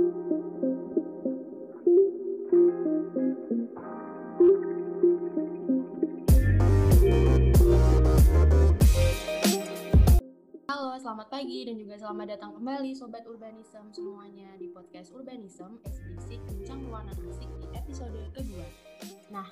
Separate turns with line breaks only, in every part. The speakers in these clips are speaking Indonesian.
Halo, selamat pagi dan juga selamat datang kembali Sobat Urbanism semuanya di podcast Urbanism Eksplisit Bincang Ruangan Asik di episode kedua. Nah,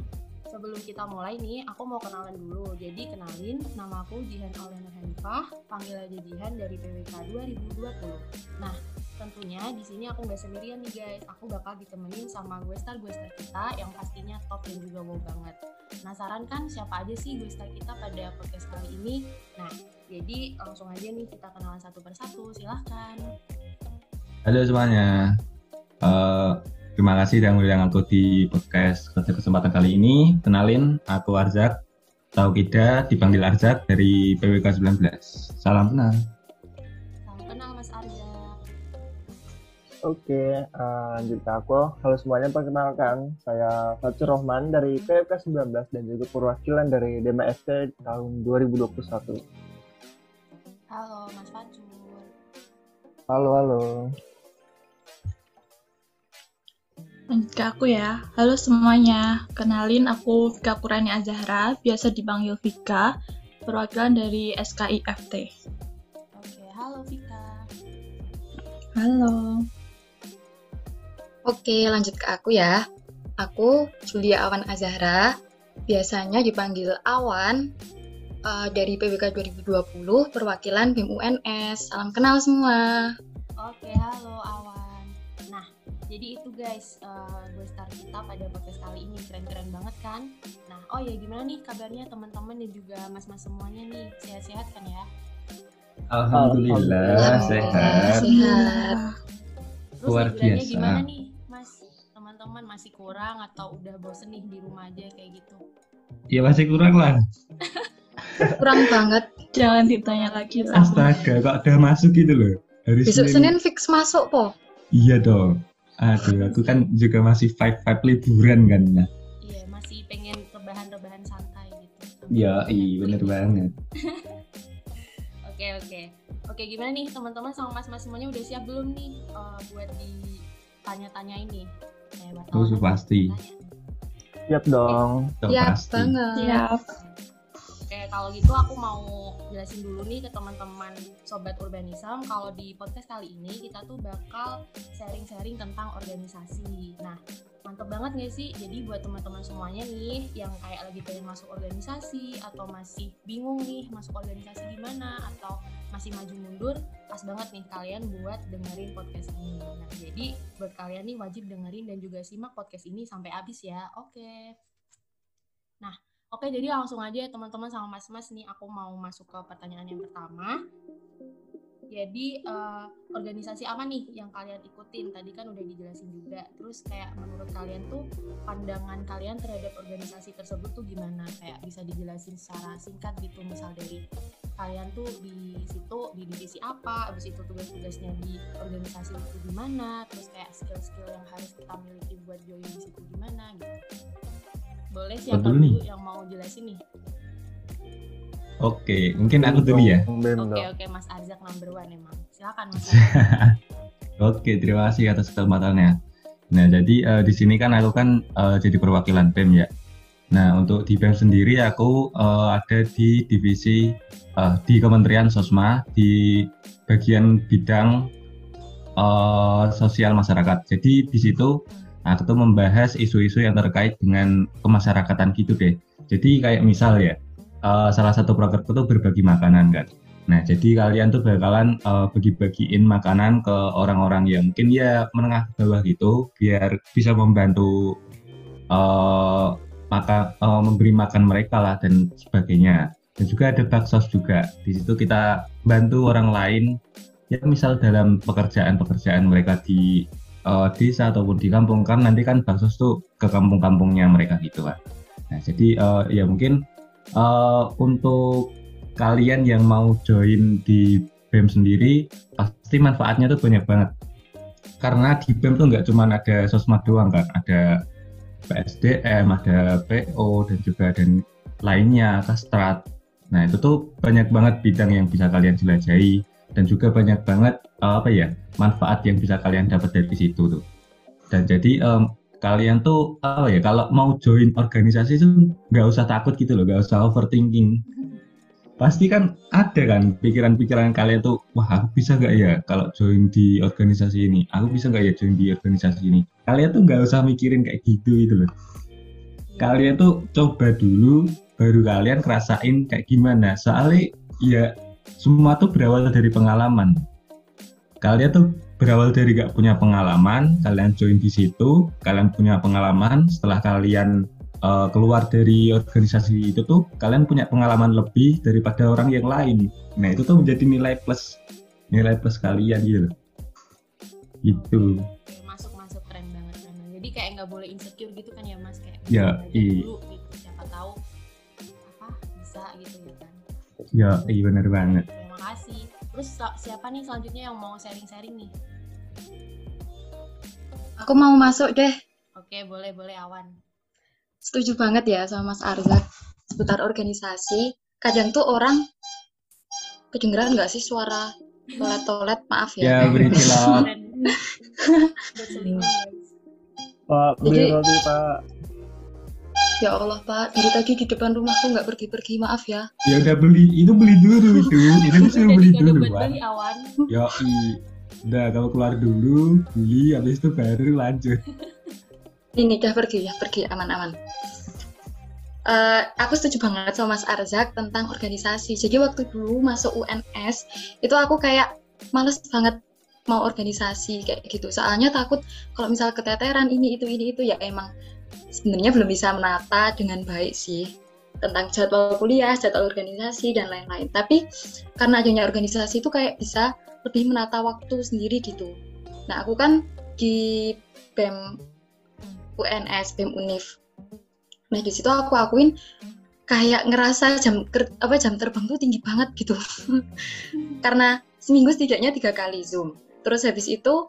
sebelum kita mulai nih, aku mau kenalan dulu. Jadi kenalin, nama aku Jihan Alena Hanifah, panggil aja Jihan dari PWK 2020. Nah, tentunya di sini aku nggak sendirian nih guys. Aku bakal ditemenin sama gue star gue star kita yang pastinya top dan juga wow banget. Penasaran kan siapa aja sih gue star kita pada podcast kali ini? Nah, jadi langsung aja nih kita kenalan satu persatu. Silahkan.
Halo semuanya. Uh, terima kasih yang undang aku di podcast pada kesempatan kali ini. Kenalin, aku Arzak. Tahu kita dipanggil Arzak dari PWK 19. Salam kenal.
Oke, uh, lanjut ke aku. Halo semuanya, perkenalkan. Saya Fatur Rohman dari PFK 19 dan juga perwakilan dari DMST tahun 2021.
Halo Mas Fatur.
Halo, halo.
Lanjut ke aku ya. Halo semuanya. Kenalin aku Vika Purani Azahra, biasa dipanggil Vika, perwakilan dari SKIFT.
Oke, halo Vika.
Halo.
Oke, lanjut ke aku ya. Aku Julia Awan Azahra, biasanya dipanggil Awan uh, dari PBK 2020, perwakilan BEM UNS. Salam kenal semua.
Oke, halo Awan. Nah, jadi itu guys, uh, gue start kita pada podcast kali ini keren-keren banget kan? Nah, oh ya gimana nih kabarnya teman-teman dan juga mas-mas semuanya nih, sehat-sehat kan ya?
Alhamdulillah,
Alhamdulillah,
sehat.
Sehat.
Terus
Luar biasa.
gimana nih? Teman-teman masih kurang atau udah bosen nih di rumah aja kayak gitu?
Ya masih kurang lah.
Kurang banget.
Jangan ditanya lagi lah.
Astaga, kok udah masuk gitu loh. Hari
Besok Senin fix masuk, po.
Iya dong. Aduh, aku kan juga masih five five liburan kan. Nah.
Iya, masih pengen rebahan-rebahan santai gitu.
Ya, iya bener banget.
Oke oke oke gimana nih teman-teman sama mas-mas semuanya udah siap belum nih eh, buat ditanya-tanya ini?
Oh,
kan
pasti.
Siap dong.
Tuh,
Ya
pasti.
banget.
Siap.
Oke kalau gitu aku mau jelasin dulu nih ke teman-teman sobat urbanism kalau di podcast kali ini kita tuh bakal sharing-sharing tentang organisasi. Nah mantep banget gak sih? Jadi buat teman-teman semuanya nih yang kayak lagi pengen masuk organisasi atau masih bingung nih masuk organisasi gimana atau masih maju mundur, pas banget nih kalian buat dengerin podcast ini. Nah jadi buat kalian nih wajib dengerin dan juga simak podcast ini sampai habis ya. Oke. Nah Oke, jadi langsung aja teman-teman sama mas-mas nih aku mau masuk ke pertanyaan yang pertama. Jadi eh, organisasi apa nih yang kalian ikutin? Tadi kan udah dijelasin juga. Terus kayak menurut kalian tuh pandangan kalian terhadap organisasi tersebut tuh gimana? Kayak bisa dijelasin secara singkat gitu misal dari kalian tuh di situ di divisi apa, habis itu tugas-tugasnya di organisasi itu gimana, terus kayak skill-skill yang harus kita miliki buat join di situ gimana gitu. Boleh siapa
dulu
dulu
nih?
yang mau jelasin nih?
Oke, mungkin aku dulu ya.
Oke
dong.
oke Mas Arzak number one emang. Silakan Mas.
Oke, terima kasih atas kesempatannya. Nah, jadi eh, di sini kan aku kan eh, jadi perwakilan BEM ya. Nah, untuk di BEM sendiri aku eh, ada di divisi eh, di Kementerian Sosma di bagian bidang eh, sosial masyarakat. Jadi di situ aku tuh membahas isu-isu yang terkait dengan kemasyarakatan gitu deh. Jadi kayak misal ya, eh, salah satu programku tuh berbagi makanan kan. Nah, jadi kalian tuh bakalan eh, bagi-bagiin makanan ke orang-orang yang mungkin ya menengah ke bawah gitu, biar bisa membantu eh maka eh, memberi makan mereka lah dan sebagainya. Dan juga ada baksos juga. Di situ kita bantu orang lain, ya misal dalam pekerjaan-pekerjaan mereka di eh, desa ataupun di kampung kan nanti kan baksos tuh ke kampung-kampungnya mereka gitu kan. Nah, jadi eh, ya mungkin eh, untuk kalian yang mau join di BEM sendiri pasti manfaatnya tuh banyak banget karena di BEM tuh nggak cuma ada sosmed doang kan ada PSDM ada PO dan juga dan lainnya kastrat. Nah itu tuh banyak banget bidang yang bisa kalian jelajahi dan juga banyak banget uh, apa ya manfaat yang bisa kalian dapat dari situ tuh. Dan jadi um, kalian tuh apa ya kalau mau join organisasi itu nggak usah takut gitu loh nggak usah overthinking pasti kan ada kan pikiran-pikiran kalian tuh wah aku bisa nggak ya kalau join di organisasi ini? Aku bisa nggak ya join di organisasi ini? Kalian tuh nggak usah mikirin kayak gitu gitu loh. Kalian tuh coba dulu baru kalian kerasain kayak gimana. Soalnya ya semua tuh berawal dari pengalaman. Kalian tuh berawal dari gak punya pengalaman kalian join di situ kalian punya pengalaman setelah kalian uh, keluar dari organisasi itu tuh kalian punya pengalaman lebih daripada orang yang lain. Nah itu tuh menjadi nilai plus nilai plus kalian gitu. Gitu.
Masuk masuk keren banget keren Jadi kayak nggak boleh insecure gitu kan ya mas kayak
ya iya.
dulu gitu siapa tahu apa bisa gitu ya kan.
Ya iya benar banget.
Terima kasih. Terus siapa nih selanjutnya yang mau sharing-sharing nih?
Aku mau masuk deh.
Oke, boleh boleh Awan
setuju banget ya sama Mas Arzak seputar organisasi. Kadang tuh orang kedengeran nggak sih suara toilet-toilet? Maaf
ya. Ya, beri
Pak, beli roti, Pak.
Ya Allah, Pak. Dari tadi di depan rumahku nggak pergi-pergi, maaf ya.
Ya udah beli, itu beli dulu itu. Itu disuruh beli dulu, Pak. Ya, udah kamu keluar dulu, beli, habis itu baru lanjut
ini udah pergi ya pergi aman-aman uh, aku setuju banget sama Mas Arzak tentang organisasi jadi waktu dulu masuk UNS itu aku kayak males banget mau organisasi kayak gitu soalnya takut kalau misal keteteran ini itu ini itu ya emang sebenarnya belum bisa menata dengan baik sih tentang jadwal kuliah, jadwal organisasi dan lain-lain. Tapi karena adanya organisasi itu kayak bisa lebih menata waktu sendiri gitu. Nah aku kan di BEM UNS BEM Unif. Nah di situ aku akuin kayak ngerasa jam apa jam terbang tuh tinggi banget gitu. Karena seminggu setidaknya tiga kali zoom. Terus habis itu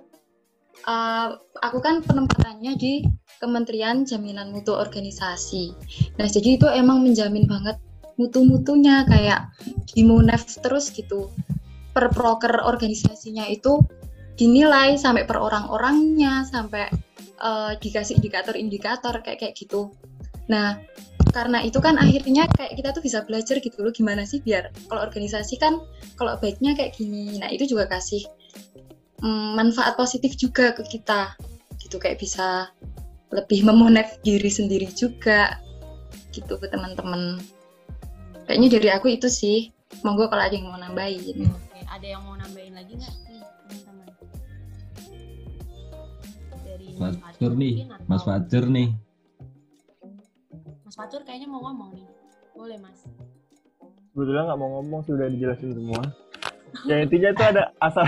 uh, aku kan penempatannya di Kementerian Jaminan Mutu Organisasi. Nah jadi itu emang menjamin banget mutu-mutunya kayak di terus gitu. Per proker organisasinya itu dinilai sampai per orang-orangnya sampai uh, dikasih indikator-indikator kayak kayak gitu. Nah, karena itu kan akhirnya kayak kita tuh bisa belajar gitu loh gimana sih biar kalau organisasi kan kalau baiknya kayak gini. Nah, itu juga kasih um, manfaat positif juga ke kita. Gitu kayak bisa lebih memonet diri sendiri juga gitu ke teman-teman. Kayaknya dari aku itu sih. Monggo kalau ada yang mau nambahin.
Oke, ada yang mau nambahin lagi nggak?
Mas Fatur nih, Mas Fatur nih.
Mas Fatur kayaknya mau ngomong nih. Boleh, Mas.
Sebetulnya nggak mau ngomong sudah dijelasin semua. ya intinya itu ada asal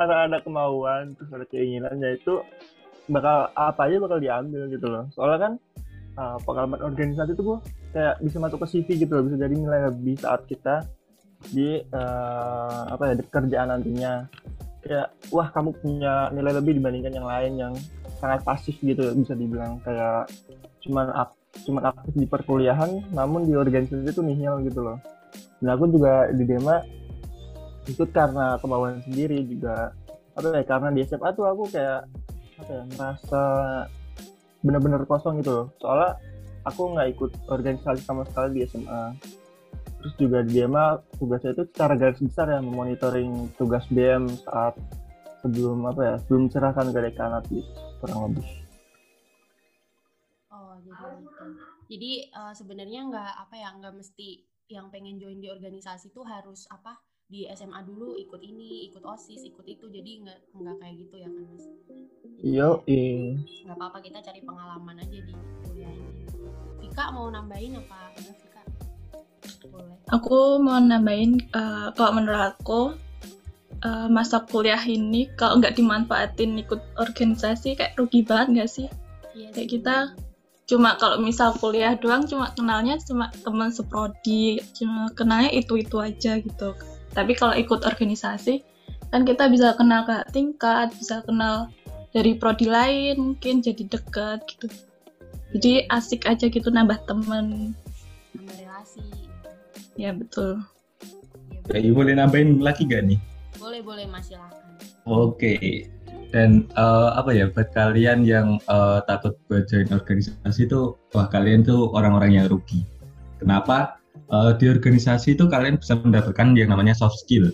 asal ada kemauan terus ada keinginan yaitu bakal apa aja bakal diambil gitu loh. Soalnya kan uh, pengalaman organisasi itu gua kayak bisa masuk ke CV gitu loh, bisa jadi nilai lebih saat kita di uh, apa ya di kerjaan nantinya kayak wah kamu punya nilai lebih dibandingkan yang lain yang sangat pasif gitu bisa dibilang. Kayak cuman ak cuman aktif di perkuliahan namun di organisasi itu nihil gitu loh. Dan aku juga di Dema ikut karena kemauan sendiri juga. Apa ya karena di SMA tuh aku kayak apa ya merasa bener-bener kosong gitu loh. Soalnya aku nggak ikut organisasi sama sekali di SMA terus juga di Dema tugasnya itu secara garis besar ya memonitoring tugas BM saat sebelum apa ya sebelum cerahkan ke dekanat gitu kurang lebih.
Oh jadi gitu. Jadi uh, sebenarnya nggak apa ya nggak mesti yang pengen join di organisasi tuh harus apa di SMA dulu ikut ini ikut osis ikut itu. Jadi nggak nggak kayak gitu ya kan mas?
Iya
nggak apa-apa kita cari pengalaman aja di kuliah ini. Vika mau nambahin apa? Vika?
Boleh. Aku mau nambahin uh, kalau menurut aku uh, masa kuliah ini kalau nggak dimanfaatin ikut organisasi kayak rugi banget nggak sih? Yes. Iya kayak kita cuma kalau misal kuliah doang cuma kenalnya cuma teman seprodi cuma kenalnya itu itu aja gitu. Tapi kalau ikut organisasi kan kita bisa kenal ke tingkat bisa kenal dari prodi lain mungkin jadi dekat gitu. Jadi asik aja gitu nambah temen
nambah relasi.
Ya betul.
Ya, boleh nambahin lagi gak nih
Boleh boleh mas silakan.
Oke. Dan uh, apa ya buat kalian yang uh, takut buat join organisasi itu wah kalian tuh orang-orang yang rugi. Kenapa? Uh, di organisasi itu kalian bisa mendapatkan yang namanya soft skill.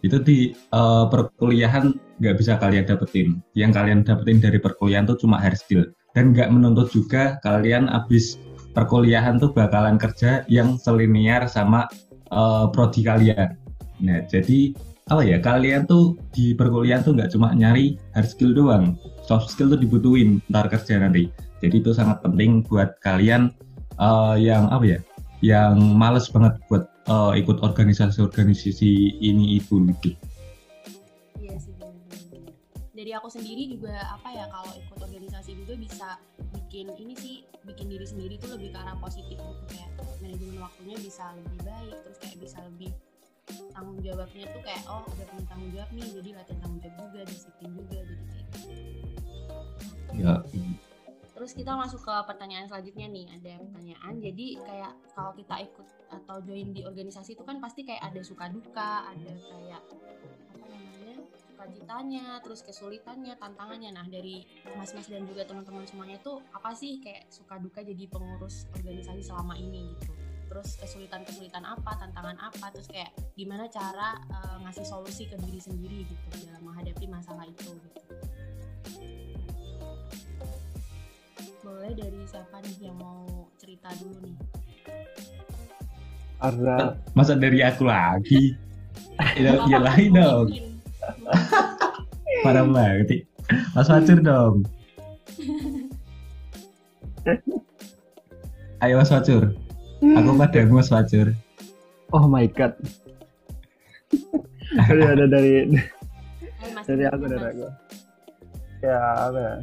Itu di uh, perkuliahan nggak bisa kalian dapetin. Yang kalian dapetin dari perkuliahan tuh cuma hard skill dan nggak menuntut juga kalian habis perkuliahan tuh bakalan kerja yang selinier sama uh, prodi kalian. Nah, jadi apa ya kalian tuh di perkuliahan tuh nggak cuma nyari hard skill doang, soft skill tuh dibutuhin ntar kerja nanti. Jadi itu sangat penting buat kalian uh, yang apa ya, yang males banget buat uh, ikut organisasi-organisasi ini itu gitu.
Dari aku sendiri juga apa ya kalau ikut organisasi juga bisa bikin ini sih bikin diri sendiri tuh lebih ke arah positif gitu. Kayak manajemen waktunya bisa lebih baik terus kayak bisa lebih tanggung jawabnya tuh kayak oh udah punya tanggung jawab nih jadi latihan tanggung jawab juga disiplin juga jadi kayak gitu.
ya
terus kita masuk ke pertanyaan selanjutnya nih ada pertanyaan jadi kayak kalau kita ikut atau join di organisasi itu kan pasti kayak ada suka duka ada kayak sukacitanya, terus kesulitannya, tantangannya. Nah, dari mas-mas dan juga teman-teman semuanya tuh apa sih kayak suka duka jadi pengurus organisasi selama ini gitu. Terus kesulitan-kesulitan apa, tantangan apa, terus kayak gimana cara uh, ngasih solusi ke diri sendiri gitu dalam menghadapi masalah itu gitu. Boleh dari siapa nih yang mau cerita dulu nih?
Arza.
Masa dari aku lagi? ya, ya lain dong. Parah banget. Mas Wacur dong. Ayo Mas Wacur. Aku padamu Mas Wacur.
Oh my god. Dari ada dari dari aku dari aku. Ya apa ya?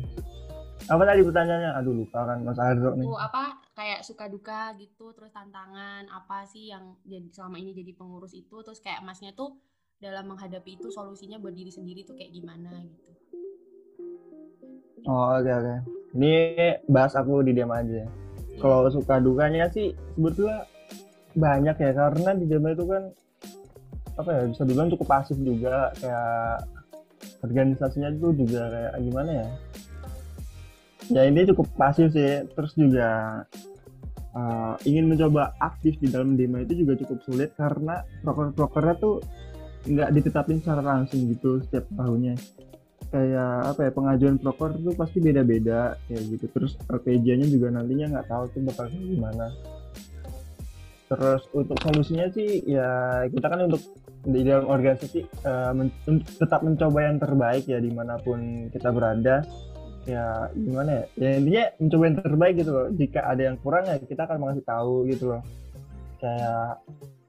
Apa tadi pertanyaannya? Aduh lupa kan Mas Arzo nih.
Oh, apa kayak suka duka gitu terus tantangan apa sih yang jadi selama ini jadi pengurus itu terus kayak masnya tuh dalam menghadapi itu solusinya buat diri sendiri tuh kayak gimana gitu.
Oh oke okay, oke. Okay. Ini bahas aku di diam aja. Kalau suka dukanya sih sebetulnya banyak ya karena di diam itu kan apa ya bisa dibilang cukup pasif juga kayak organisasinya itu juga kayak gimana ya? Ya ini cukup pasif sih terus juga uh, ingin mencoba aktif di dalam demo itu juga cukup sulit karena proker-prokernya tuh nggak ditetapin secara langsung gitu setiap tahunnya kayak apa ya pengajuan proker tuh pasti beda-beda kayak gitu. Terus RPJ-nya juga nantinya nggak tahu tuh bakal gimana. Terus untuk solusinya sih ya kita kan untuk di dalam organisasi uh, men tetap mencoba yang terbaik ya di mana pun kita berada. Ya gimana ya? Ya intinya mencoba yang terbaik gitu loh. Jika ada yang kurang ya kita akan mengasih tahu gitu loh. Kayak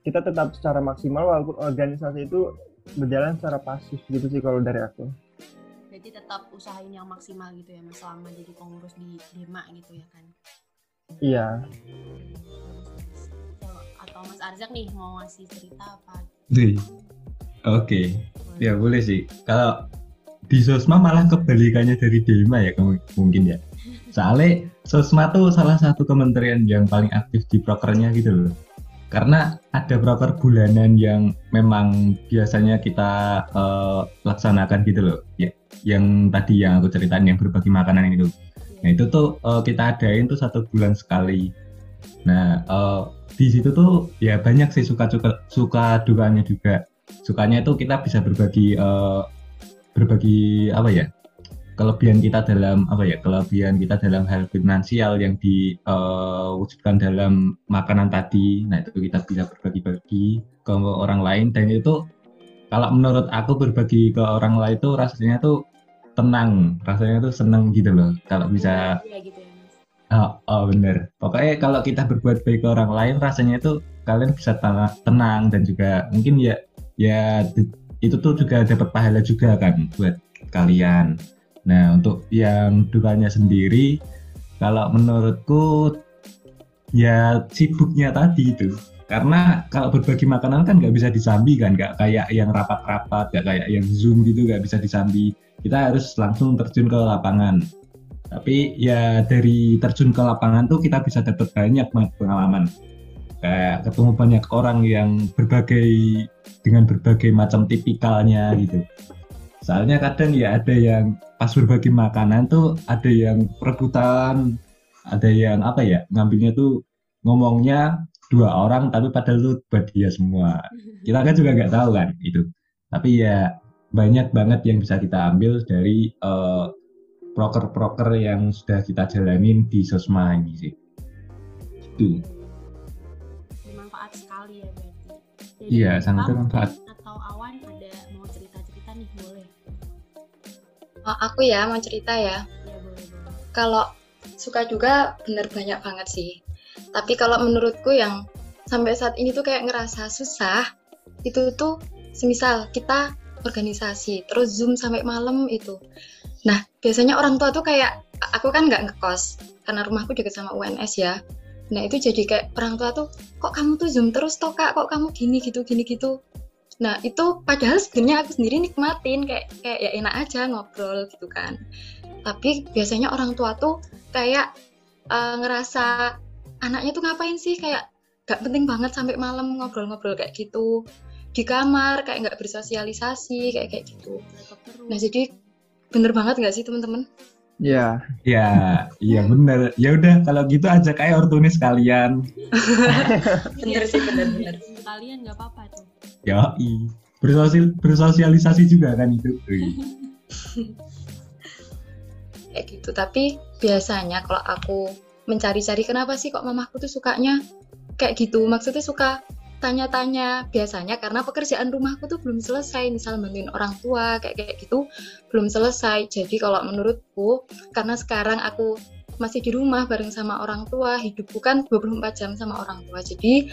kita tetap secara maksimal walaupun organisasi itu berjalan secara pasif gitu sih kalau dari aku.
Jadi tetap usahain yang maksimal gitu ya mas selama jadi pengurus di Dema gitu ya kan?
Iya.
Atau Mas Arzak nih mau ngasih cerita apa?
Oke, okay. ya boleh sih. Kalau di Sosma malah kebalikannya dari Dema ya mungkin ya. Soalnya Sosma tuh salah satu kementerian yang paling aktif di prokernya gitu loh karena ada broker bulanan yang memang biasanya kita uh, laksanakan gitu loh. Ya yang tadi yang aku ceritain yang berbagi makanan itu. Nah itu tuh uh, kita adain tuh satu bulan sekali. Nah uh, di situ tuh ya banyak sih suka suka suka dukanya juga. Sukanya itu kita bisa berbagi uh, berbagi apa ya kelebihan kita dalam apa ya kelebihan kita dalam hal finansial yang diwujudkan uh, dalam makanan tadi. Nah itu kita bisa berbagi-bagi ke orang lain. Dan itu kalau menurut aku berbagi ke orang lain itu rasanya tuh tenang. Rasanya tuh seneng gitu loh kalau bisa. Ya, gitu ya, Oh, oh bener. Pokoknya kalau kita berbuat baik ke orang lain rasanya itu kalian bisa tenang dan juga mungkin ya ya itu tuh juga dapat pahala juga kan buat kalian Nah, untuk yang dukanya sendiri, kalau menurutku ya sibuknya tadi itu. Karena kalau berbagi makanan kan nggak bisa disambi kan, nggak kayak yang rapat-rapat, nggak kayak yang zoom gitu nggak bisa disambi. Kita harus langsung terjun ke lapangan. Tapi ya dari terjun ke lapangan tuh kita bisa dapat banyak pengalaman. kayak ketemu banyak orang yang berbagai dengan berbagai macam tipikalnya gitu soalnya kadang ya ada yang pas berbagi makanan tuh ada yang perebutan ada yang apa ya ngambilnya tuh ngomongnya dua orang tapi padahal lu buat dia semua. Kita kan juga nggak tahu kan itu. Tapi ya banyak banget yang bisa kita ambil dari uh, proker-proker yang sudah kita jalanin di sosma ini sih.
Itu bermanfaat sekali ya berarti.
Iya sangat bermanfaat
oh, aku ya mau cerita ya, ya boleh. kalau suka juga bener banyak banget sih tapi kalau menurutku yang sampai saat ini tuh kayak ngerasa susah, itu tuh semisal kita organisasi, terus Zoom sampai malam itu. Nah, biasanya orang tua tuh kayak, aku kan nggak ngekos, karena rumahku juga sama UNS ya. Nah, itu jadi kayak orang tua tuh, kok kamu tuh Zoom terus toh kak, kok kamu gini gitu, gini gitu. Nah, itu padahal sebenarnya aku sendiri nikmatin, kayak, kayak ya enak aja ngobrol gitu kan. Tapi biasanya orang tua tuh kayak uh, ngerasa anaknya tuh ngapain sih kayak gak penting banget sampai malam ngobrol-ngobrol kayak gitu di kamar kayak nggak bersosialisasi kayak kayak gitu nah jadi bener banget nggak sih teman-teman
Iya.
Ya, iya bener. Ya udah kalau gitu aja kayak ortunis kalian.
bener sih bener-bener.
Kalian nggak apa-apa tuh.
Ya, i. Bersosial, bersosialisasi juga kan itu.
kayak gitu. Tapi biasanya kalau aku mencari-cari kenapa sih kok mamaku tuh sukanya kayak gitu maksudnya suka tanya-tanya biasanya karena pekerjaan rumahku tuh belum selesai misal bantuin orang tua kayak kayak gitu belum selesai jadi kalau menurutku karena sekarang aku masih di rumah bareng sama orang tua hidupku kan 24 jam sama orang tua jadi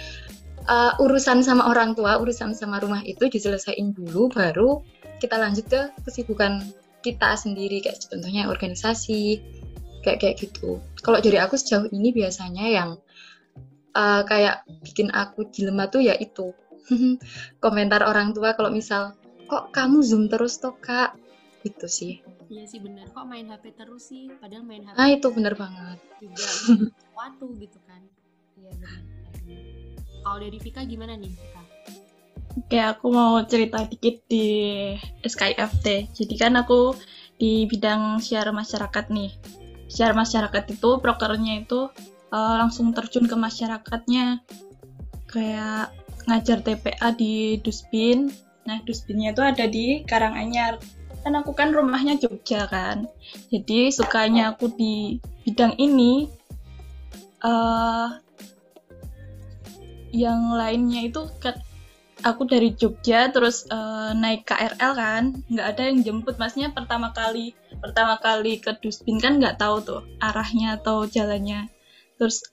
uh, urusan sama orang tua urusan sama rumah itu diselesaikan dulu baru kita lanjut ke kesibukan kita sendiri kayak contohnya organisasi kayak kayak gitu. Kalau dari aku sejauh ini biasanya yang uh, kayak bikin aku dilema tuh ya itu. Komentar orang tua kalau misal kok kamu zoom terus toh kak? Itu sih.
Iya sih benar kok main HP terus sih? Padahal main HP
nah itu benar banget.
juga waktu gitu kan. Iya benar kalau dari Vika gimana nih Vika?
Oke, aku mau cerita dikit di SKIFT. Jadi kan aku di bidang siar masyarakat nih. Secara masyarakat itu prokernya itu uh, langsung terjun ke masyarakatnya. Kayak ngajar TPA di Dusbin nah Dusbinnya itu ada di Karanganyar. Kan aku kan rumahnya Jogja kan. Jadi sukanya aku di bidang ini uh, yang lainnya itu aku dari Jogja terus uh, naik KRL kan. Nggak ada yang jemput. Maksudnya pertama kali pertama kali ke Dusbin kan nggak tahu tuh arahnya atau jalannya. Terus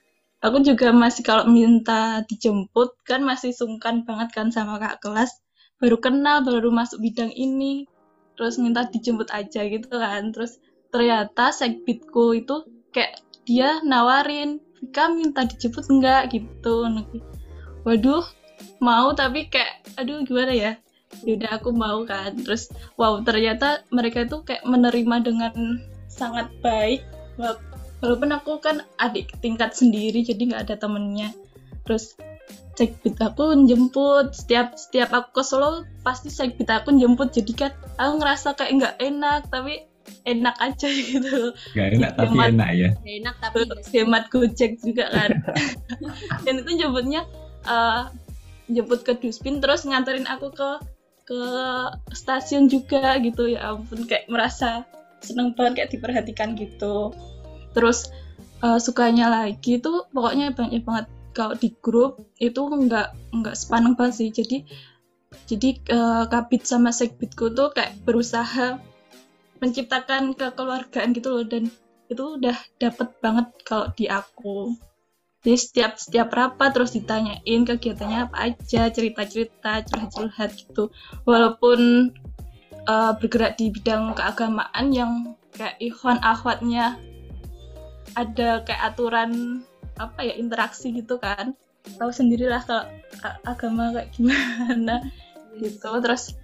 aku juga masih kalau minta dijemput kan masih sungkan banget kan sama kak kelas. Baru kenal baru masuk bidang ini. Terus minta dijemput aja gitu kan. Terus ternyata segbitku itu kayak dia nawarin Vika minta dijemput enggak gitu waduh mau tapi kayak aduh gimana ya? Yaudah aku mau kan. Terus wow ternyata mereka itu kayak menerima dengan sangat baik. Walaupun aku kan adik tingkat sendiri jadi nggak ada temennya. Terus cek aku jemput. Setiap setiap aku ke Solo pasti cek aku jemput. Jadi kan aku ngerasa kayak nggak enak tapi enak aja gitu.
Nggak enak tapi hemat, enak ya.
Gak enak tapi
hemat gojek juga kan. Dan itu jemputnya uh, jemput ke Duspin terus nganterin aku ke ke stasiun juga gitu. Ya ampun kayak merasa seneng banget kayak diperhatikan gitu. Terus uh, sukanya lagi tuh pokoknya banyak banget. Kalau di grup itu nggak nggak sepaneng banget sih. Jadi jadi uh, kabit sama segbitku tuh kayak berusaha menciptakan kekeluargaan gitu loh. Dan itu udah dapet banget kalau di aku jadi setiap setiap rapat terus ditanyain kegiatannya apa aja cerita-cerita curhat-curhat gitu. Walaupun uh, bergerak di bidang keagamaan yang kayak ikhwan akhwatnya ada kayak aturan apa ya interaksi gitu kan. Tahu sendirilah kalau agama kayak gimana gitu. Terus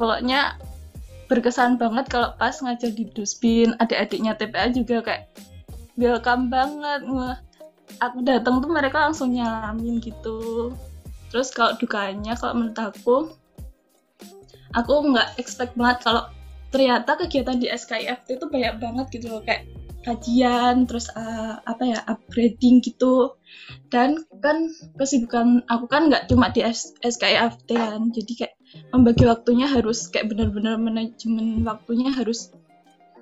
pokoknya berkesan banget kalau pas ngajar di Dusbin adik-adiknya TPA juga kayak welcome banget aku datang tuh mereka langsung nyalamin gitu. Terus kalau dukanya kalau menurut aku aku nggak expect banget kalau ternyata kegiatan di SKIFT itu banyak banget gitu loh kayak kajian terus uh, apa ya upgrading gitu. Dan kan kesibukan aku kan nggak cuma di SKIFT kan jadi kayak membagi waktunya harus kayak benar-benar manajemen waktunya harus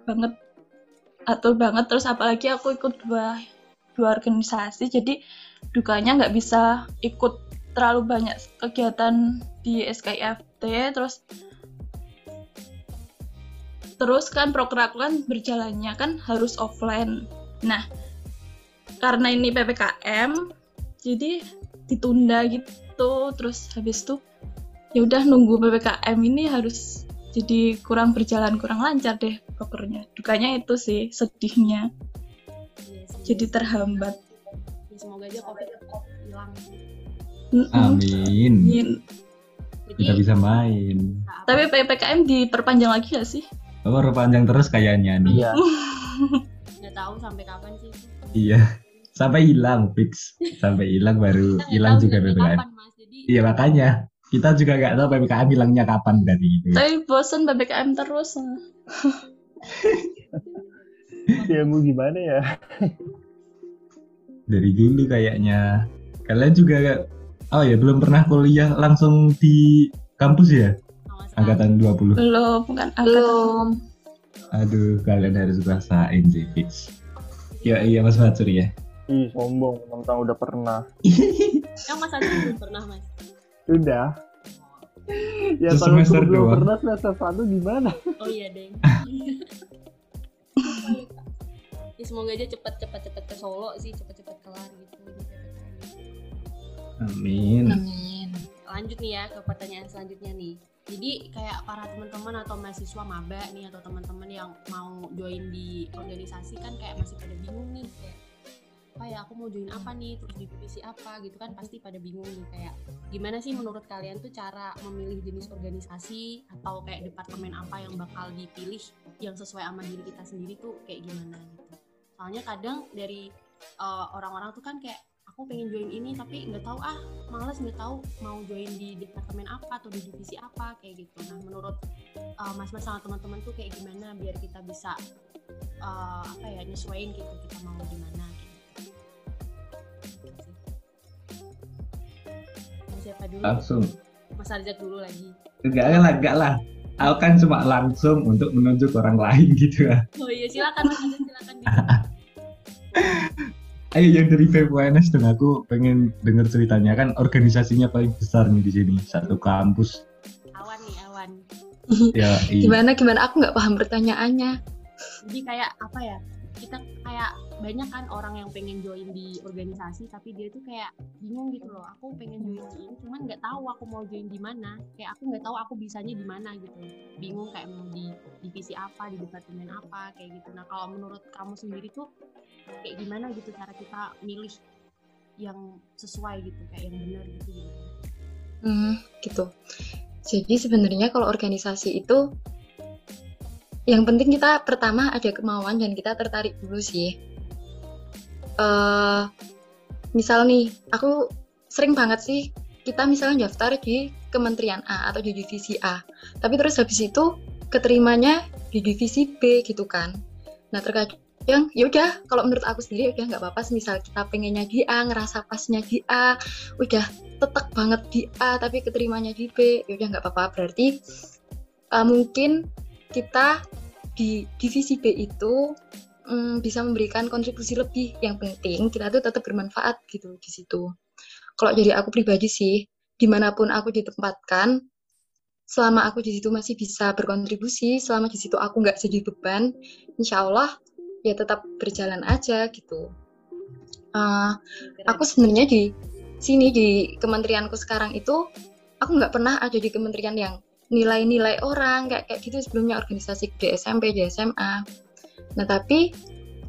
banget atur banget. Terus apalagi aku ikut dua dua organisasi jadi dukanya nggak bisa ikut terlalu banyak kegiatan di SKIFT terus terus kan proker kan berjalannya kan harus offline. Nah karena ini ppkm jadi ditunda gitu terus habis itu ya udah nunggu ppkm ini harus jadi kurang berjalan kurang lancar deh prokernya dukanya itu sih sedihnya jadi terhambat
ya, semoga aja covid hilang
amin, amin. kita bisa main
tapi ppkm diperpanjang lagi gak sih
Oh, panjang terus kayaknya nih.
Iya.
Nggak tahu sampai kapan sih.
Iya. Sampai hilang fix. Sampai hilang baru hilang juga PPKM. Iya makanya kita juga nggak tahu PPKM hilangnya kapan dari itu.
Tapi bosan PPKM terus.
ya mau gimana ya?
dari dulu kayaknya. Kalian juga oh ya belum pernah kuliah langsung di kampus ya? angkatan 20
belum bukan belum
aduh kalian harus rasain sih fix ya iya mas Matsuri ya
Ih, sombong, tentang udah pernah.
Yang Mas Adi belum pernah, Mas?
Sudah. Ya kalau semester belum pernah semester satu gimana?
Oh iya, Deng. ya, semoga aja cepat-cepat cepat ke Solo sih, cepat-cepat kelar gitu.
Amin.
Amin. Lanjut nih ya ke pertanyaan selanjutnya nih jadi kayak para teman-teman atau mahasiswa maba nih atau teman-teman yang mau join di organisasi kan kayak masih pada bingung nih kayak apa ya aku mau join apa nih terus di divisi apa gitu kan pasti pada bingung nih kayak gimana sih menurut kalian tuh cara memilih jenis organisasi atau kayak departemen apa yang bakal dipilih yang sesuai sama diri kita sendiri tuh kayak gimana gitu soalnya kadang dari eh, orang-orang uh, tuh kan kayak aku pengen join ini tapi nggak tahu ah males nggak tahu mau join di departemen apa atau di divisi apa kayak gitu. Nah menurut uh, mas-mas sama teman-teman tuh kayak gimana biar kita bisa uh, apa ya nyesuaiin gitu kita mau di mana gitu. siapa dulu?
Langsung.
Mas Arzak dulu lagi.
Enggak lah enggak lah. Aku kan cuma langsung untuk menunjuk orang lain gitu
ya. Oh iya silakan mas silakan
Ayo yang dari VPNS dong aku pengen dengar ceritanya kan organisasinya paling besar nih di sini satu kampus.
Awan nih awan.
ya, iya. Gimana gimana aku nggak paham pertanyaannya.
Jadi kayak apa ya? Kita kayak banyak kan orang yang pengen join di organisasi tapi dia tuh kayak bingung gitu loh. Aku pengen join ini cuman nggak tahu aku mau join di mana. Kayak aku nggak tahu aku bisanya di mana gitu. Bingung kayak mau di divisi apa, di departemen apa kayak gitu. Nah kalau menurut kamu sendiri tuh kayak gimana gitu cara kita milih yang sesuai gitu kayak yang benar gitu gitu.
Hmm, gitu. Jadi sebenarnya kalau organisasi itu yang penting kita pertama ada kemauan dan kita tertarik dulu sih. Uh, misal nih, aku sering banget sih kita misalnya daftar di kementerian A atau di divisi A, tapi terus habis itu keterimanya di divisi B gitu kan. Nah terkadang yang ya udah kalau menurut aku sendiri udah nggak apa-apa misal kita pengennya di A ngerasa pasnya di A udah tetek banget di A tapi keterimanya di B ya udah nggak apa-apa berarti uh, mungkin kita di divisi B itu um, bisa memberikan kontribusi lebih yang penting kita tuh tetap bermanfaat gitu di situ kalau jadi aku pribadi sih di mana pun aku ditempatkan selama aku di situ masih bisa berkontribusi selama di situ aku nggak jadi beban insya Allah ya tetap berjalan aja gitu. Uh, aku sebenarnya di sini di kementerianku sekarang itu aku nggak pernah ada di kementerian yang nilai-nilai orang kayak kayak gitu sebelumnya organisasi di SMP di SMA. Nah tapi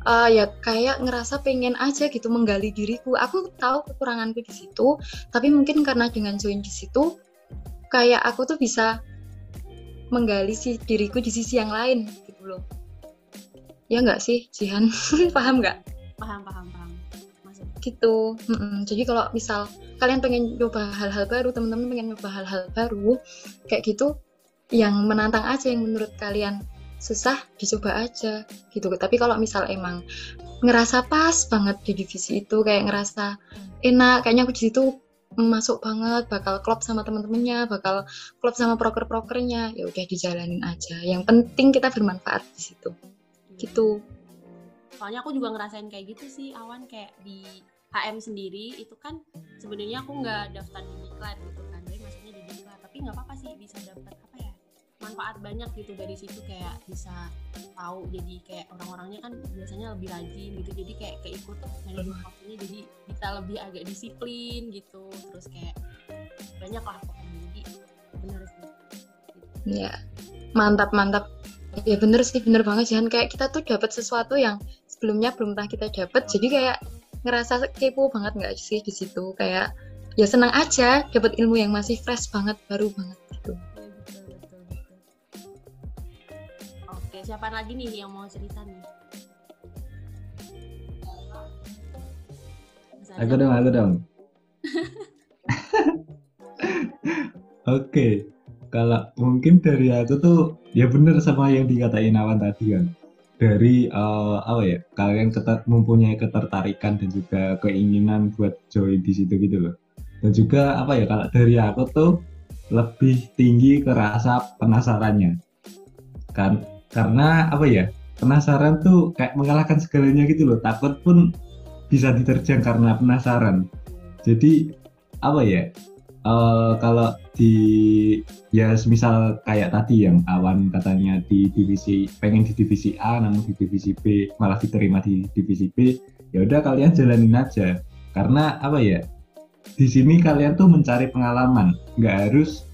uh, ya kayak ngerasa pengen aja gitu menggali diriku. Aku tahu kekuranganku di situ, tapi mungkin karena dengan join di situ kayak aku tuh bisa menggali si diriku di sisi yang lain gitu loh ya nggak sih Jihan paham nggak
paham paham paham
Gitu. Mm-mm. jadi kalau misal kalian pengen coba hal-hal baru teman-teman pengen coba hal-hal baru kayak gitu yang menantang aja yang menurut kalian susah dicoba aja gitu. Tapi kalau misal emang ngerasa pas banget di divisi itu kayak ngerasa enak kayaknya aku di situ masuk banget bakal klop sama teman-temannya bakal klop sama proker-prokernya ya udah dijalanin aja. Yang penting kita bermanfaat di situ. Gitu
soalnya aku juga ngerasain kayak gitu sih awan kayak di HM sendiri itu kan sebenarnya aku nggak daftar di diklat gitu kan tapi maksudnya di diklat tapi nggak apa-apa sih bisa dapat apa ya manfaat banyak gitu dari situ kayak bisa tahu jadi kayak orang-orangnya kan biasanya lebih rajin gitu jadi kayak keikut manajemen waktunya jadi bisa lebih agak disiplin gitu terus kayak banyak lah pokoknya jadi bener sih.
Ya mantap mantap ya bener sih bener banget jangan kayak kita tuh dapat sesuatu yang sebelumnya belum pernah kita dapat jadi kayak ngerasa kepo banget nggak sih di situ? Kayak ya senang aja dapat ilmu yang masih fresh banget baru banget gitu.
Ya, betul, betul, betul. oke siapa lagi nih yang mau cerita nih?
Aku dong aku dong. Oke kalau mungkin dari aku tuh ya bener sama yang dikatain awan tadi kan. Dari uh, apa ya kalian keter, mempunyai ketertarikan dan juga keinginan buat join di situ gitu loh. Dan juga apa ya kalau dari aku tuh lebih tinggi ke rasa penasarannya. Kan karena apa ya penasaran tuh kayak mengalahkan segalanya gitu loh. Takut pun bisa diterjang karena penasaran. Jadi apa ya uh, kalau di ya misal kayak tadi yang awan katanya di divisi pengen di divisi A namun di divisi B malah diterima di divisi B ya udah kalian jalanin aja. Karena apa ya di sini kalian tuh mencari pengalaman. Nggak harus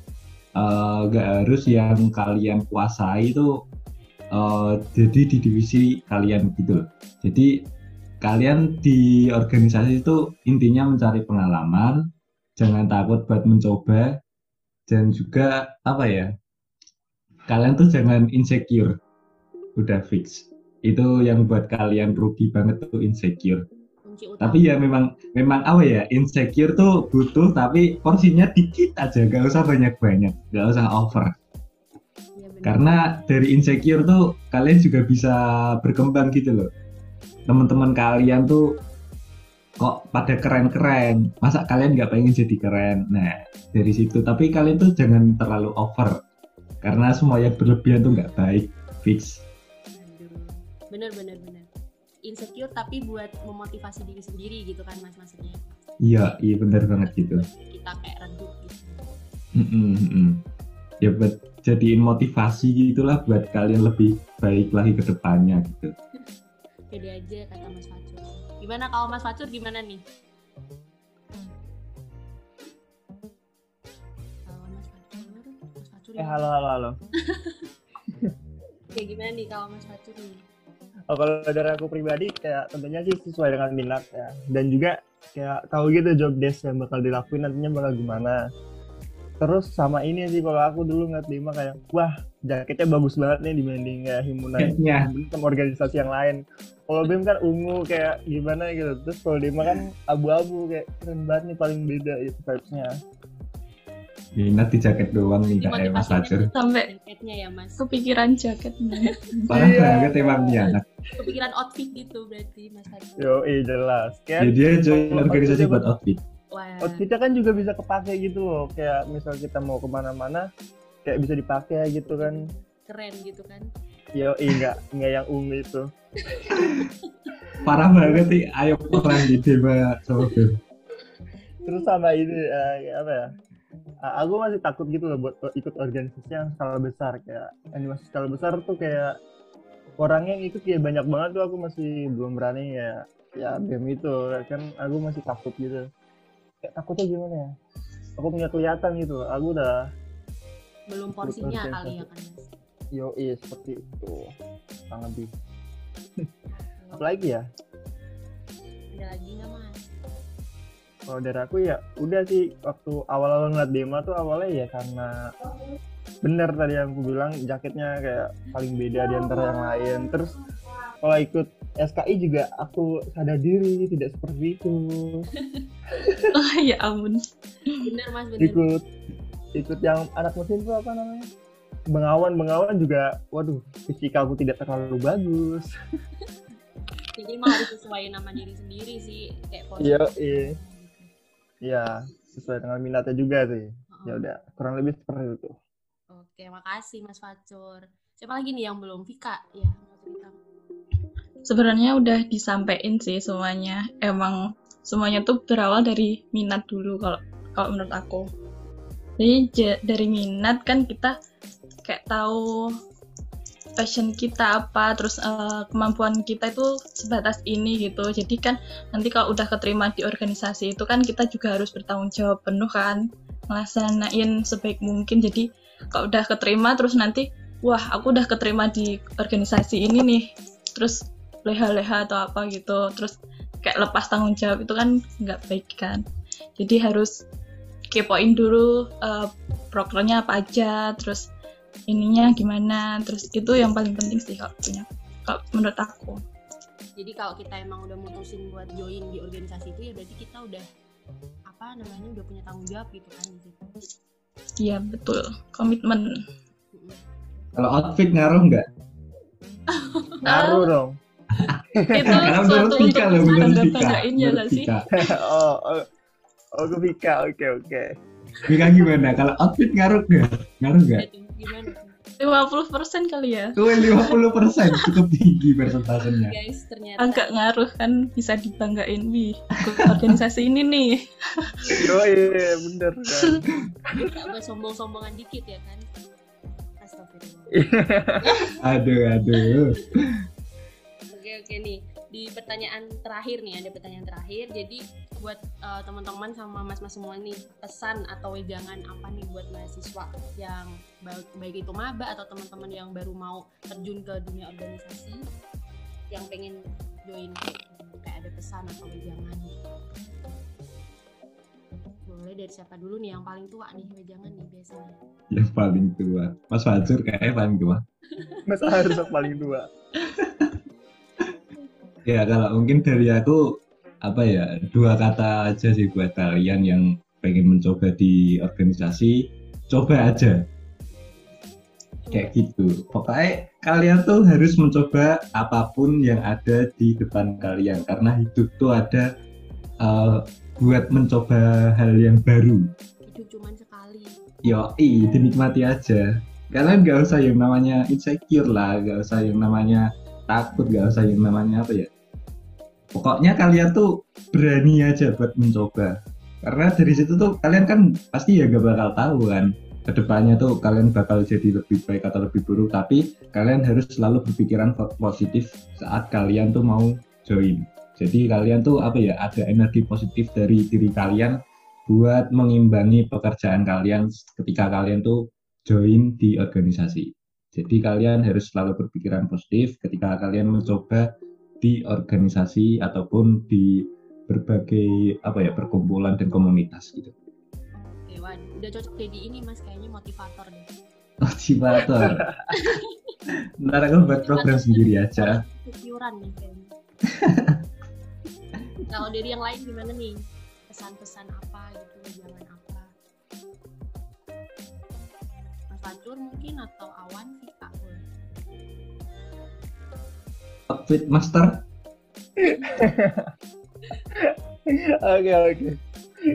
uh, nggak harus yang kalian kuasai itu uh, jadi di divisi kalian gitu jadi kalian di organisasi itu intinya mencari pengalaman jangan takut buat mencoba dan juga apa ya kalian tuh jangan insecure. Udah fix. Itu yang buat kalian rugi banget tuh insecure. Tapi ya memang memang apa ya insecure tuh butuh tapi porsinya dikit aja. Gak usah banyak banyak gak usah over. Ya, karena dari insecure tuh kalian juga bisa berkembang gitu loh. Teman-teman kalian tuh kok pada keren-keren? Masa kalian nggak pengen jadi keren? Nah dari situ. Tapi kalian tuh jangan terlalu over karena semua yang berlebihan tuh nggak baik fix.
Bener bener bener. Insecure tapi buat memotivasi diri sendiri gitu kan mas maksudnya.
Iya iya bener banget gitu.
Kita kayak redup gitu.
Mm -mm, ya buat jadiin motivasi gitulah buat kalian lebih baik lagi ke depannya gitu.
Pede aja kata mas Facu Gimana kalau Mas Facur gimana nih?
Halo Mas Facur, Mas Facur. Eh halo halo halo.
Oke gimana nih kalau Mas Facur nih?
Oh, kalau dari aku pribadi kayak tentunya sih sesuai dengan minat ya dan juga kayak tahu gitu job desk yang bakal dilakuin nantinya bakal gimana terus sama ini sih kalau aku dulu nggak terima kayak wah jaketnya bagus banget nih dibanding ya himpunan yeah. sama organisasi yang lain kalau BEM kan ungu kayak gimana gitu terus kalau Dema kan abu-abu kayak keren banget nih paling beda itu vibesnya
Minat di jaket doang nih kayak Mas Fajar.
Sampai jaketnya ya Mas. Kepikiran jaketnya.
Parah iya. banget emang nih anak.
Kepikiran outfit gitu berarti Mas Fajar.
Yo, iya jelas.
Kayak Jadi dia join organisasi buat outfit.
Wah. Outfitnya kan juga bisa kepake gitu loh. Kayak misal kita mau ke mana-mana, kayak bisa dipakai gitu kan.
Keren gitu kan.
Yo, enggak, enggak yang ungu itu.
Parah banget sih, ayo perang di Dema sama
Terus sama ini, uh, apa ya? Uh, aku masih takut gitu loh buat ikut organisasi yang skala besar. Kayak animasi skala besar tuh kayak orangnya yang ikut kayak banyak banget tuh aku masih belum berani ya ya game itu. Kan aku masih takut gitu. Kayak takutnya gimana ya? Aku punya kelihatan gitu aku udah
belum porsinya kali ya kan
iya seperti itu. Kurang lebih. Apa lagi ya?
Ada lagi nggak mas?
Kalau dari aku ya udah sih waktu awal-awal ngeliat demo tuh awalnya ya karena bener tadi yang aku bilang jaketnya kayak paling beda di antara yang lain. Terus kalau ikut SKI juga aku sadar diri tidak seperti itu.
Oh ya ampun.
Bener mas bener.
Ikut ikut yang anak mesin itu apa namanya Bengawan Bengawan juga waduh fisika aku tidak terlalu bagus.
Jadi emang harus sesuai nama diri sendiri sih kayak
iya iya. Iya sesuai dengan minatnya juga sih. Ya udah kurang lebih seperti itu.
Oke makasih Mas Facur. Siapa lagi nih yang belum? Vika ya
sebenarnya udah disampaikan sih semuanya. Emang semuanya tuh berawal dari minat dulu kalau kalau menurut aku. Jadi dari minat kan kita kayak tahu passion kita apa terus uh, kemampuan kita itu sebatas ini gitu. Jadi kan nanti kalau udah keterima di organisasi itu kan kita juga harus bertanggung jawab penuh kan ngelaksanain sebaik mungkin. Jadi kalau udah keterima terus nanti wah aku udah keterima di organisasi ini nih terus leha-leha atau apa gitu. Terus kayak lepas tanggung jawab itu kan nggak baik kan. Jadi harus kepoin dulu uh, programnya apa aja terus ininya gimana terus itu yang paling penting sih kalau punya kalau menurut aku.
Jadi kalau kita emang udah mutusin buat join di organisasi itu ya berarti kita udah apa namanya udah punya tanggung jawab gitu kan gitu.
Iya betul. Komitmen.
Kalau outfit ngaruh nggak?
Ngaruh dong.
Itu suatu untuk
banggain
ya lah sih?
Oh oh oh ke Vika oke oke.
Vika gimana? Kalau outfit ngaruh nggak? Ngaruh nggak
gimana?
lima puluh persen kali ya.
Tuh lima puluh persen cukup tinggi persentasenya.
Guys ternyata
agak ngaruh kan bisa dibanggain wih organisasi ini nih.
Yo iya bener kan?
Gak sombong-sombongan dikit ya kan?
Aduh aduh.
Oke oke nih. Di pertanyaan terakhir nih ada pertanyaan terakhir. Jadi buat uh, teman-teman sama mas-mas semua nih pesan atau wejangan apa nih buat mahasiswa yang baik, baik itu maba atau teman-teman yang baru mau terjun ke dunia organisasi yang pengen join kayak ada pesan atau wejangan? Boleh dari siapa dulu nih? Yang paling tua nih wejangan nih biasanya.
Yang paling tua. Mas Fajur kayaknya paling tua.
Mas harus yang paling tua.
Ya kalau mungkin dari aku apa ya dua kata aja sih buat kalian yang pengen mencoba di organisasi coba aja. Kayak gitu. Pokoknya kalian tuh harus mencoba apa pun yang ada di depan kalian karena hidup tuh ada uh, buat mencoba hal yang baru.
Hidup cuma sekali.
Yo i dinikmati aja. Kalian gak usah yang namanya insecure lah gak usah yang namanya takut gak usah yang namanya apa ya pokoknya kalian tuh berani aja buat mencoba. Karena dari situ tuh kalian kan pasti ya gak bakal tahu kan. Ke depannya tuh kalian bakal jadi lebih baik atau lebih buruk. Tapi kalian harus selalu berpikiran positif saat kalian tuh mau join. Jadi kalian tuh apa ya ada energi positif dari diri kalian buat mengimbangi pekerjaan kalian ketika kalian tuh join di organisasi. Jadi kalian harus selalu berpikiran positif ketika kalian mencoba di organisasi ataupun di berbagai apa ya perkumpulan dan komunitas gitu.
Oke, waduh, udah cocok jadi ini mas kayaknya motivator deh.
Motivator. Ntar aku buat program sendiri aja.
Kepiuran nih kayaknya. Kalau dari yang lain gimana nih? Pesan-pesan apa gitu, jangan apa? Mas Fatur mungkin atau Awan, Vika boleh
outfit master.
Oke oke.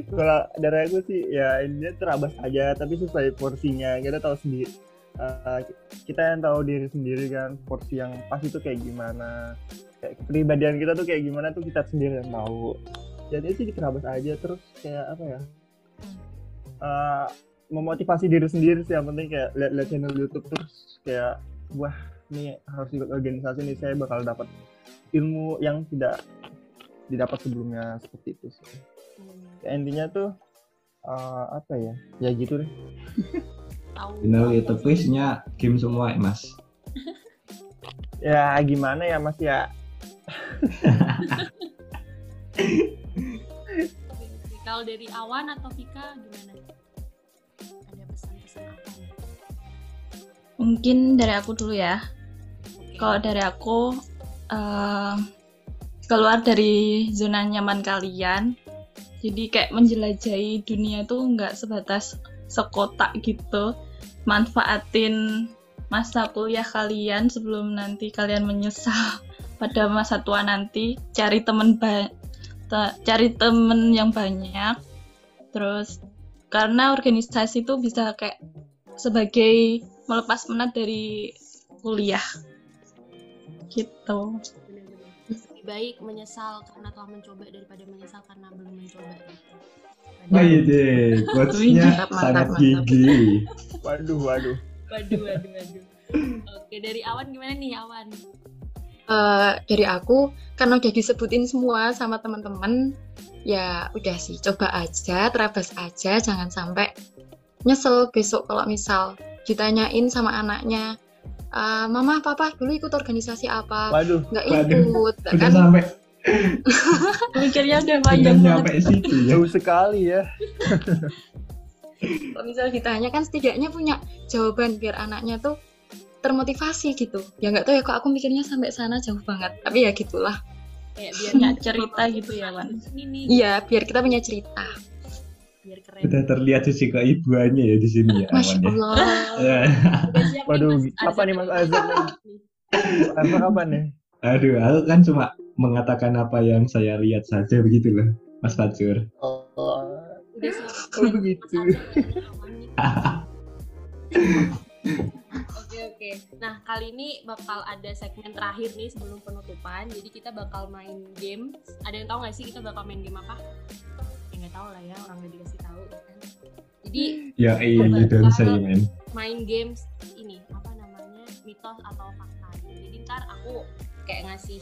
Kalau dari aku sih ya ini terabas aja tapi sesuai porsinya. Kita tahu sendiri uh, kita yang tahu diri sendiri kan porsi yang pas itu kayak gimana. Kayak kepribadian kita tuh kayak gimana tuh kita sendiri yang tahu. Jadi sih terabas aja terus kayak apa ya? Uh, memotivasi diri sendiri sih yang penting kayak lihat-lihat channel YouTube terus kayak wah ini harus ikut organisasi nih saya bakal dapat ilmu yang tidak didapat sebelumnya seperti itu sih. Ya, intinya tuh uh, apa ya? Ya gitu deh.
Final itu quiznya game semua ya mas.
ya gimana ya mas ya.
Kalau dari Awan atau Vika gimana? Ada pesan-pesan apa?
Mungkin dari aku dulu ya kalau dari aku uh, keluar dari zona nyaman kalian jadi kayak menjelajahi dunia tuh nggak sebatas sekotak gitu. Manfaatin masa kuliah kalian sebelum nanti kalian menyesal pada masa tua nanti. Cari temen ba cari temen yang banyak. Terus karena organisasi itu bisa kayak sebagai melepas penat dari kuliah gitu
lebih baik menyesal karena telah mencoba daripada menyesal karena belum mencoba gitu.
Baik deh, quotesnya sangat gigi.
Waduh, waduh.
Waduh, waduh, waduh. Oke, dari Awan gimana nih Awan?
Uh, dari aku, karena udah disebutin semua sama teman-teman, ya udah sih, coba aja, terabas aja, jangan sampai nyesel besok kalau misal ditanyain sama anaknya, uh, mama papa dulu ikut organisasi apa?
Waduh
nggak ikut
waduh. kan? sampai.
Mikirnya udah panjang
sampai situ ya.
Jauh sekali ya.
Kalau misalnya ditanya kan setidaknya punya jawaban biar anaknya tuh termotivasi gitu. Ya nggak tahu ya kok aku mikirnya sampai sana jauh banget. Tapi ya gitulah.
Kayak biar cerita gitu ya Wan.
Iya biar kita punya cerita
biar keren.
Udah terlihat sisi keibuannya ya di sini ya.
Masya Allah.
Ya.
Waduh, apa nih Mas nih? Azhar apa nih?
Aduh, aku kan cuma mengatakan apa yang saya lihat saja begitu loh, Mas Fajur.
Oh,
udah.
Oh, begitu.
Oke oke. Nah kali ini bakal ada segmen terakhir nih sebelum penutupan. Jadi kita bakal main game. Ada yang tahu nggak sih kita bakal main game apa? Nggak tahu lah ya orang nggak dikasih tahu ya kan jadi
ya iya you don't say man
main games ini apa namanya mitos atau fakta jadi ntar aku kayak ngasih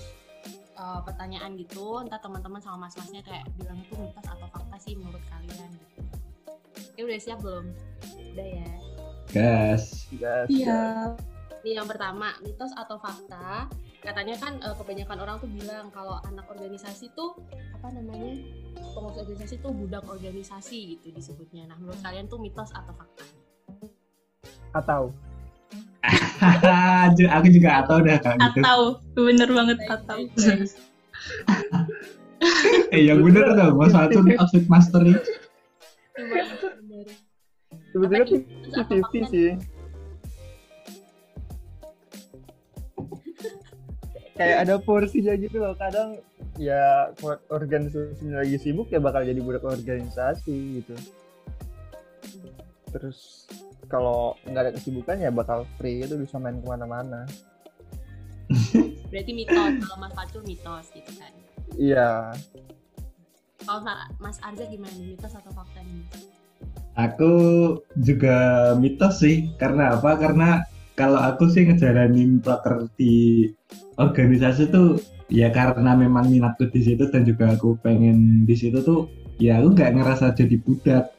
uh, pertanyaan gitu ntar teman-teman sama mas-masnya kayak bilang itu mitos atau fakta sih menurut kalian gitu. Oke udah siap belum? Udah ya.
Gas.
Gas.
Iya.
Ini yang pertama, mitos atau fakta katanya kan uh, kebanyakan orang tuh bilang kalau anak organisasi tuh apa namanya pengurus organisasi tuh budak organisasi gitu disebutnya. Nah menurut kalian tuh mitos atau fakta?
Atau?
aku juga atau dah kalau
gitu. Atau bener banget atau.
eh yang bener tuh mas Fatur outfit master ini.
Sebetulnya sih. Kayak ada porsinya gitu loh. Kadang ya organisasi lagi sibuk ya bakal jadi budak organisasi gitu. Terus kalau nggak ada kesibukan ya bakal free itu bisa main ke mana-mana.
Berarti mitos kalau mas Fatul mitos gitu kan?
Iya.
Kalau mas Arza gimana mitos atau fakta nih
aku juga mitos sih. Karena apa? Karena kalau aku sih ngejalanin proker di organisasi tuh ya karena memang minatku di situ dan juga aku pengen di situ tuh ya aku nggak ngerasa jadi budak.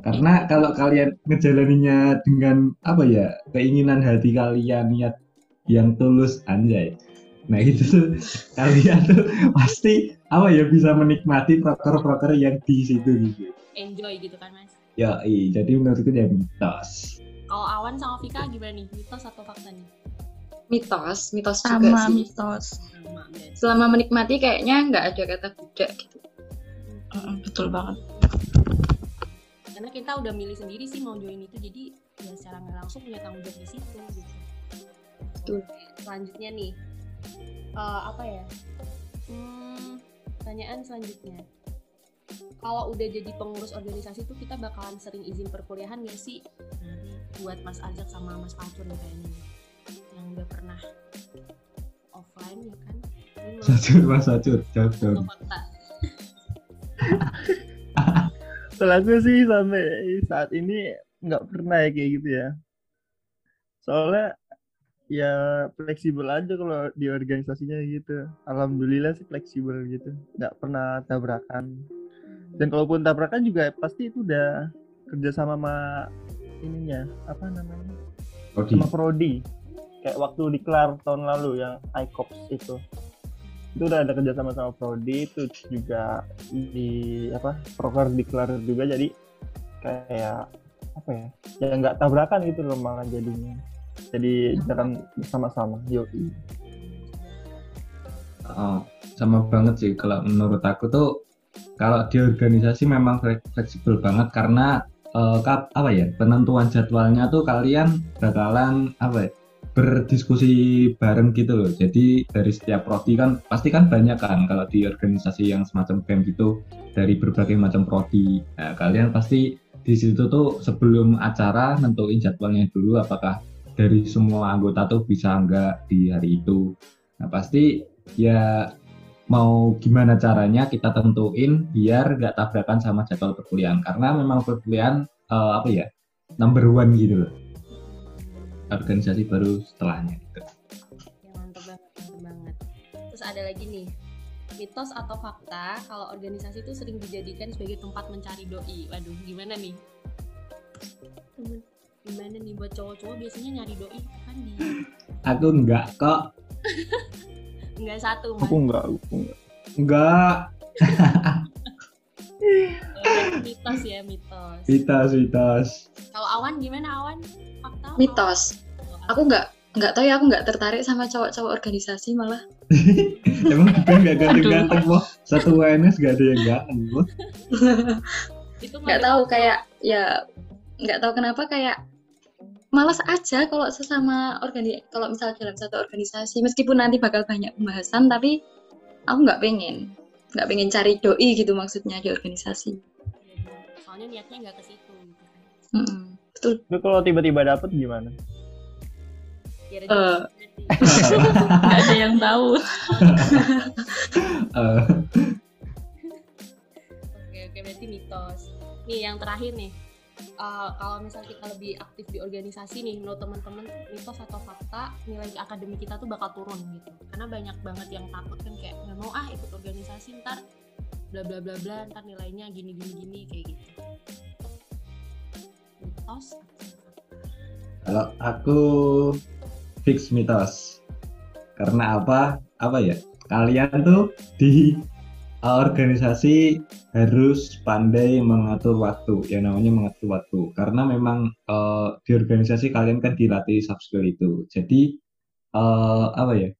Karena kalau kalian ngejalaninya dengan apa ya keinginan hati kalian niat yang tulus anjay. Nah itu tuh kalian tuh pasti apa ya bisa menikmati proker-proker yang di situ gitu.
Enjoy gitu kan mas?
Ya iya jadi menurutku ya mitos
kalau Awan sama Vika gimana nih mitos atau fakta nih
mitos, mitos
Sama
juga sih.
mitos.
Selama menikmati kayaknya nggak ada kata budak gitu.
Mm, betul banget.
Karena kita udah milih sendiri sih mau join itu, jadi ya secara nggak langsung punya tanggung jawab di situ gitu.
Betul.
Selanjutnya nih, uh, apa ya? Hmm, pertanyaan selanjutnya. Kalau udah jadi pengurus organisasi tuh kita bakalan sering izin perkuliahan gak sih? Nah, buat Mas Ajak sama Mas Pacur nih kayaknya. Yang udah pernah offline ya kan?
Sacur mas Sacur jawab dong
gue sih sampai saat ini nggak pernah ya kayak gitu ya. Soalnya ya fleksibel aja kalau di organisasinya gitu. Alhamdulillah sih fleksibel gitu. Nggak pernah tabrakan dan kalaupun tabrakan juga pasti itu udah kerja sama sama ininya apa namanya?
Prodi.
sama prodi. Kayak waktu diklar tahun lalu yang ICOPS itu. Itu udah ada kerja sama sama Prodi itu juga di apa proker diklar juga. Jadi kayak apa ya ya nggak tabrakan gitu loh malah jadinya. Jadi jalan bersama-sama yo
Oh, sama banget sih kalau menurut aku tuh kalau di organisasi memang fleksibel banget karena uh, apa ya penentuan jadwalnya tuh kalian bakalan apa ya berdiskusi bareng gitu loh. Jadi dari setiap prodi kan pasti kan banyak kan kalau di organisasi yang semacam BEM gitu dari berbagai macam prodi. Nah, kalian pasti di situ tuh sebelum acara nentuin jadwalnya dulu apakah dari semua anggota tuh bisa enggak di hari itu. Nah, pasti ya mau gimana caranya kita tentuin biar nggak tabrakan sama jadwal perkuliahan karena memang perkuliahan uh, apa ya number one gitu loh organisasi baru setelahnya gitu.
Ya, mantap banget, mantap banget. Terus ada lagi nih mitos atau fakta kalau organisasi itu sering dijadikan sebagai tempat mencari doi. Waduh, gimana nih? Gimana nih buat cowok-cowok biasanya nyari doi kan di
Aku enggak kok.
Enggak satu,
Mas. Aku enggak, aku enggak.
Enggak.
Oh, mitos ya, mitos.
Mitos, mitos.
Kalau Awan gimana Awan?
Fakta? Mitos. Aku enggak enggak tahu ya aku enggak tertarik sama cowok-cowok organisasi malah.
Emang kita enggak ganteng-ganteng loh. Satu WNS enggak ada yang ganteng loh.
Itu enggak tahu kayak ya enggak tahu kenapa kayak malas aja kalau sesama organi kalau misalnya dalam satu organisasi meskipun nanti bakal banyak pembahasan tapi aku nggak pengen. Nggak pengen cari doi gitu maksudnya di organisasi.
Soalnya niatnya nggak ke situ gitu kan.
Mm -mm, betul.
Itu kalau tiba-tiba dapet gimana?
Uh, nggak ada yang tahu.
Oke oke berarti mitos. Nih yang terakhir nih uh, kalau misalnya kita lebih aktif di organisasi nih menurut teman-teman mitos atau fakta nilai akademik kita tuh bakal turun gitu. Karena banyak banget yang takut kan kayak nggak mau ah ikut organisasi ntar bla bla bla bla ntar nilainya gini gini gini kayak gitu. Mitos?
Kalau aku fix mitos. Karena apa? Apa ya? Kalian tuh di organisasi harus pandai mengatur waktu ya namanya mengatur waktu. Karena memang uh, di organisasi kalian kan dilatih soft skill itu. Jadi uh, apa ya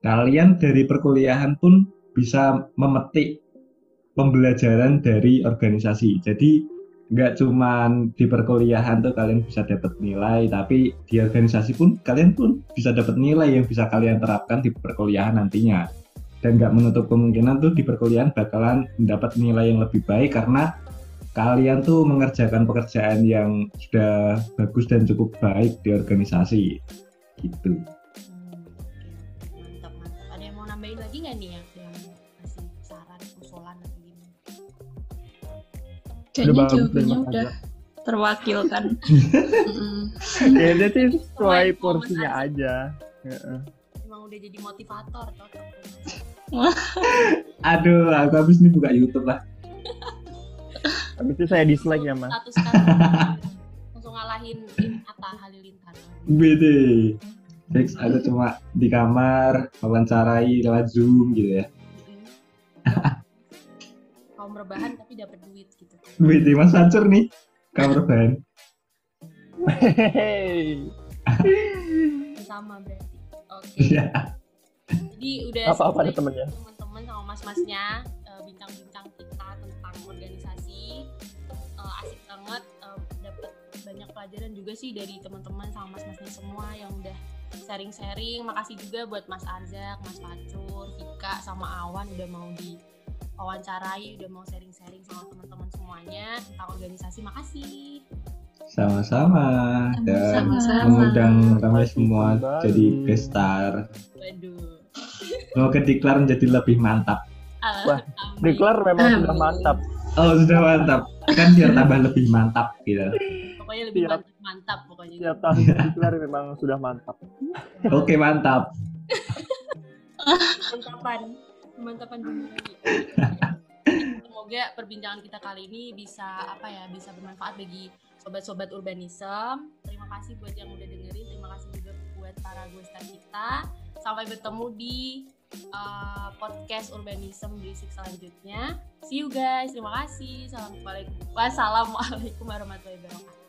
kalian dari perkuliahan pun bisa memetik pembelajaran dari organisasi. Jadi nggak cuma di perkuliahan tuh kalian bisa dapat nilai tapi di organisasi pun kalian pun bisa dapat nilai yang bisa kalian terapkan di perkuliahan nantinya dan nggak menutup kemungkinan tuh di perkuliahan bakalan mendapat nilai yang lebih baik karena kalian tuh mengerjakan pekerjaan yang sudah bagus dan cukup baik di organisasi gitu.
Mantap mantap. Ada yang mau nambahin lagi nggak nih yang, yang kasih saran usulan atau gimana?
Kayaknya jawabannya udah terwakilkan.
Kayaknya sih sesuai porsinya aja.
Emang udah jadi motivator cocok.
Aduh, aku habis ini buka YouTube lah.
Habis itu saya dislike ya, Mas.
Langsung ngalahin Atta Halilintar.
Bede. Fix aku cuma di kamar wawancarai lewat Zoom gitu ya.
Kaum rebahan tapi dapat duit gitu.
Bede Mas hancur nih. Kaum rebahan.
Sama berarti. Oke.
Okay. Iya.
Jadi udah
apa apa temennya?
teman-teman sama mas-masnya uh, bincang-bincang kita tentang organisasi. Uh, asik banget uh, dapat banyak pelajaran juga sih dari teman-teman sama mas-masnya semua yang udah sharing-sharing. Makasih juga buat Mas Arzak, Mas Pacur, Hika sama Awan udah mau di wawancarai udah mau sharing-sharing sama teman-teman semuanya tentang organisasi. Makasih.
Sama-sama. Dan mengundang kami semua jadi guest star.
Waduh.
Mau ke diklar menjadi lebih mantap.
Wah, diklar memang sudah mantap.
Oh sudah mantap. Kan biar tambah lebih mantap gitu.
Pokoknya lebih mantap, mantap pokoknya.
Tiap tahun diklar memang sudah mantap.
Oke mantap.
Mantapan, mantapan dunia. Semoga perbincangan kita kali ini bisa apa ya bisa bermanfaat bagi sobat-sobat urbanism. Terima kasih buat yang udah dengerin, terima kasih juga buat para guest kita. Sampai bertemu di uh, podcast urbanism berisik selanjutnya. See you guys, terima kasih. Assalamualaikum, wassalamualaikum warahmatullahi wabarakatuh.